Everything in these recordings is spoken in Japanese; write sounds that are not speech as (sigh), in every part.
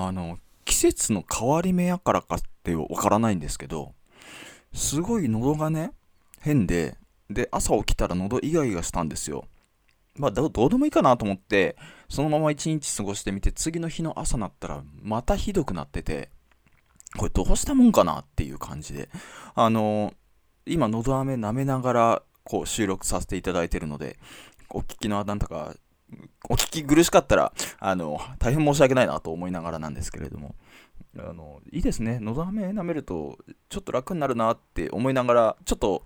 あの季節の変わり目やからかってわからないんですけどすごい喉がね変でで朝起きたら喉イガイガしたんですよ。まあどうでもいいかなと思ってそのまま一日過ごしてみて次の日の朝になったらまたひどくなっててこれどうしたもんかなっていう感じで。あの今喉飴舐めながらこう収録させていただいてるのでお聞きのあなたがお聞き苦しかったらあの大変申し訳ないなと思いながらなんですけれども。あのいいですね。喉飴舐めるとちょっと楽になるなって思いながらちょっと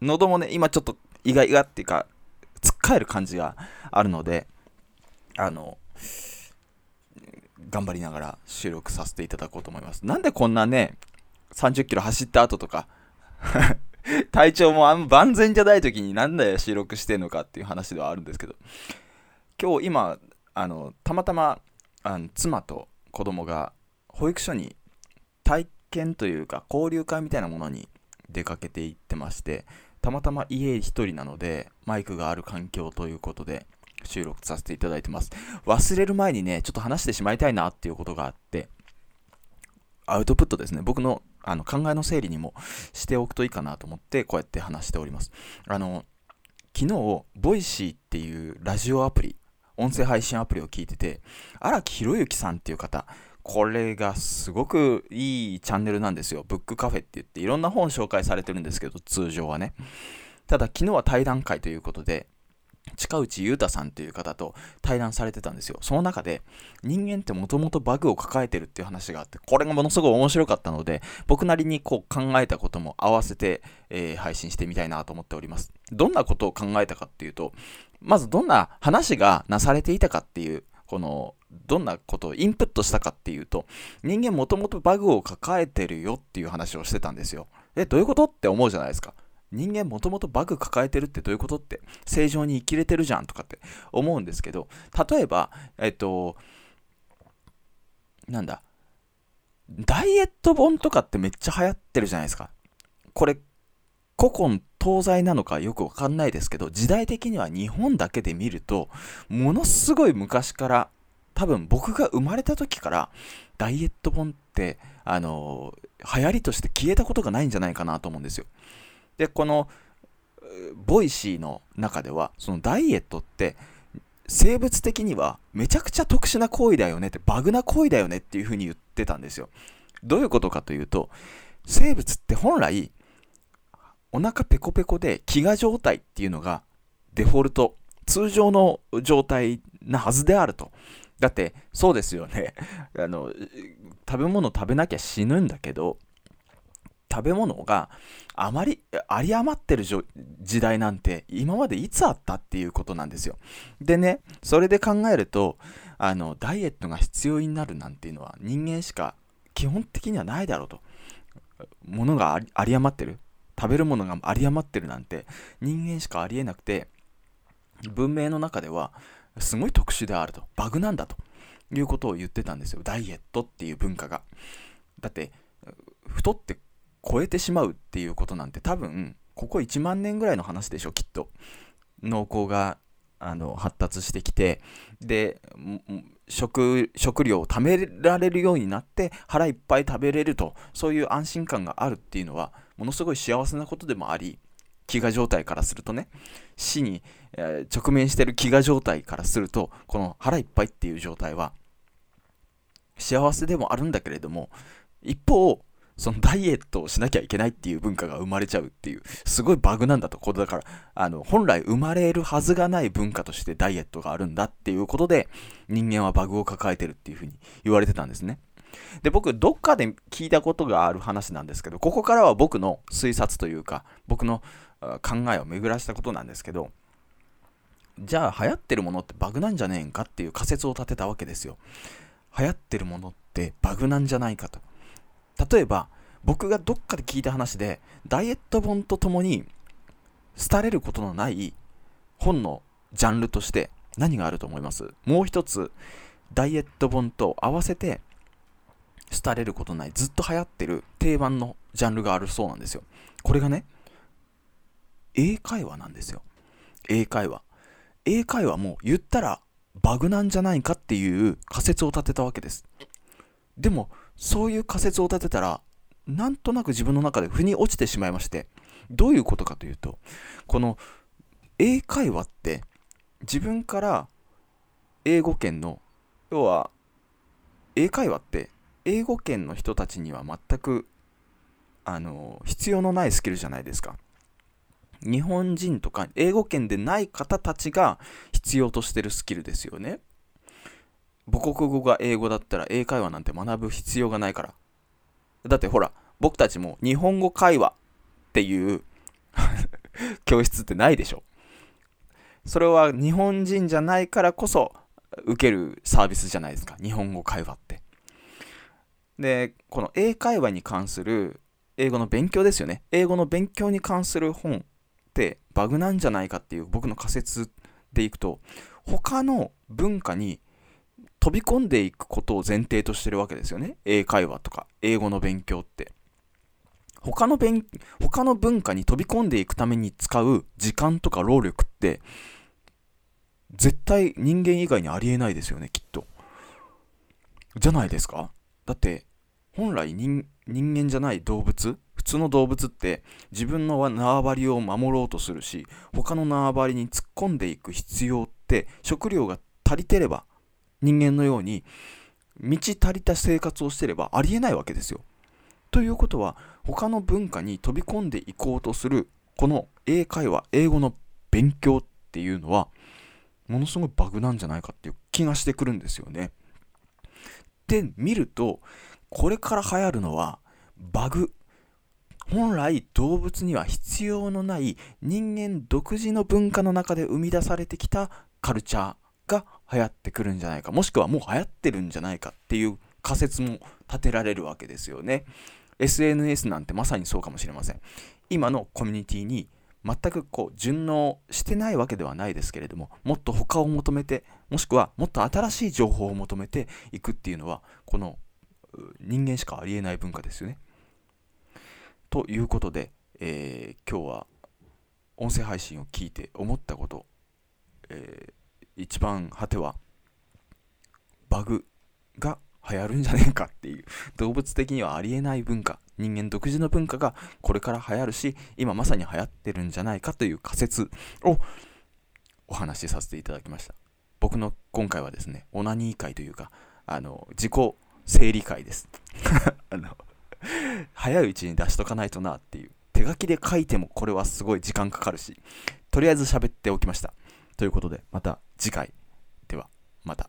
喉もね今ちょっと意外がっていうかつっかえる感じがあるのであの頑張りながら収録させていただこうと思います。なんでこんなね30キロ走った後とか (laughs) 体調もあん万全じゃない時になんで収録してんのかっていう話ではあるんですけど。今日今あのたまたまあの妻と子供が保育所に体験というか交流会みたいなものに出かけていってましてたまたま家1人なのでマイクがある環境ということで収録させていただいてます。忘れる前にねちょっと話してしまいたいなっていうことがあってアウトプットですね。僕のあの考えの整理にもしておくといいかなと思ってこうやって話しております。あの昨日 Voicy っていうラジオアプリ音声配信アプリを聞いてて荒木博行さんっていう方これがすごくいいチャンネルなんですよ。ブックカフェって言っていろんな本紹介されてるんですけど、通常はね。ただ昨日は対談会ということで、近内悠太さんという方と対談されてたんですよ。その中で人間ってもともとバグを抱えてるっていう話があって、これがものすごい面白かったので、僕なりにこう考えたことも合わせて、えー、配信してみたいなと思っております。どんなことを考えたかっていうと、まずどんな話がなされていたかっていうこのどんなことをインプットしたかっていうと人間もともとバグを抱えてるよっていう話をしてたんですよ。えどういうことって思うじゃないですか。人間もともとバグ抱えてるってどういうことって正常に生きれてるじゃんとかって思うんですけど例えばえっとなんだダイエット本とかってめっちゃ流行ってるじゃないですか。これ古今東西なのかよくわかんないですけど時代的には日本だけで見るとものすごい昔から多分僕が生まれた時からダイエット本ってあの流行りとして消えたことがないんじゃないかなと思うんですよ。でこの Voicy の中ではそのダイエットって生物的にはめちゃくちゃ特殊な行為だよねってバグな行為だよねっていうふうに言ってたんですよ。どういうことかというと生物って本来お腹ペコペコで飢餓状態っていうのがデフォルト、通常の状態なはずであると。だってそうですよね。(laughs) あの、食べ物食べなきゃ死ぬんだけど、食べ物があまり有り余ってる時代なんて今までいつあったっていうことなんですよ。でね、それで考えると、あの、ダイエットが必要になるなんていうのは人間しか基本的にはないだろうと。物が有り余ってる。食べるものが有り余ってるなんて人間しかありえなくて文明の中ではすごい特殊であるとバグなんだということを言ってたんですよ。ダイエットっていう文化が。だって太って超えてしまうっていうことなんて多分ここ1万年ぐらいの話でしょきっと。農耕があの発達してきてで食食料を貯められるようになって腹いっぱい食べれるとそういう安心感があるっていうのはものすごい幸せなことでもあり飢餓状態からするとね死に、えー、直面してる飢餓状態からするとこの腹いっぱいっていう状態は幸せでもあるんだけれども一方そのダイエットをしなきゃいけないっていう文化が生まれちゃうっていうすごいバグなんだとこれだからあの本来生まれるはずがない文化としてダイエットがあるんだっていうことで人間はバグを抱えてるっていうふうに言われてたんですね。で、僕、どっかで聞いたことがある話なんですけど、ここからは僕の推察というか、僕の考えを巡らしたことなんですけど、じゃあ流行ってるものってバグなんじゃねえんかっていう仮説を立てたわけですよ。流行ってるものってバグなんじゃないかと。例えば、僕がどっかで聞いた話で、ダイエット本とともに、廃れることのない本のジャンルとして何があると思います？もう一つ、ダイエット本と合わせて廃れることないずっと流行ってる定番のジャンルがあるそうなんですよ。これがね英会話なんですよ。英会話。英会話も言ったらバグなんじゃないかっていう仮説を立てたわけです。でもそういう仮説を立てたらなんとなく自分の中で腑に落ちてしまいましてどういうことかというとこの英会話って自分から英語圏の要は英会話って英語圏の人たちには全くあの必要のないスキルじゃないですか。日本人とか英語圏でない方たちが必要としてるスキルですよね。母国語が英語だったら英会話なんて学ぶ必要がないから。だってほら僕たちも日本語会話っていう (laughs) 教室ってないでしょ。それは日本人じゃないからこそ受けるサービスじゃないですか。日本語会話って。でこの英会話に関する英語の勉強ですよね。英語の勉強に関する本ってバグなんじゃないかっていう僕の仮説でいくと他の文化に飛び込んでいくことを前提としてるわけですよね。英会話とか英語の勉強って。他の勉他の文化に飛び込んでいくために使う時間とか労力って絶対人間以外にありえないですよねきっと。じゃないですか。だって本来人間じゃない動物？普通の動物って自分の縄張りを守ろうとするし他の縄張りに突っ込んでいく必要って食料が足りてれば人間のように満ち足りた生活をしてればありえないわけですよ。ということは他の文化に飛び込んでいこうとするこの英会話英語の勉強っていうのはものすごいバグなんじゃないかっていう気がしてくるんですよね。で見るとこれから流行るのはバグ。本来動物には必要のない人間独自の文化の中で生み出されてきたカルチャーが流行ってくるんじゃないか。もしくはもう流行ってるんじゃないかっていう仮説も立てられるわけですよね。SNS なんてまさにそうかもしれません。今のコミュニティに全くこう順応してないわけではないですけれどももっと他を求めてもしくはもっと新しい情報を求めていくっていうのはこの人間しかありえない文化ですよね。ということで、えー、今日は音声配信を聞いて思ったこと、えー、一番果てはバグが流行るんじゃねえかっていう動物的にはありえない文化人間独自の文化がこれから流行るし今まさに流行ってるんじゃないかという仮説をお話しさせていただきました僕の今回はですねオナニー会というかあの自己整理会です。(laughs) あの早いうちに出しとかないとなっていう。手書きで書いてもこれはすごい時間かかるしとりあえず喋っておきました。ということでまた次回。ではまた。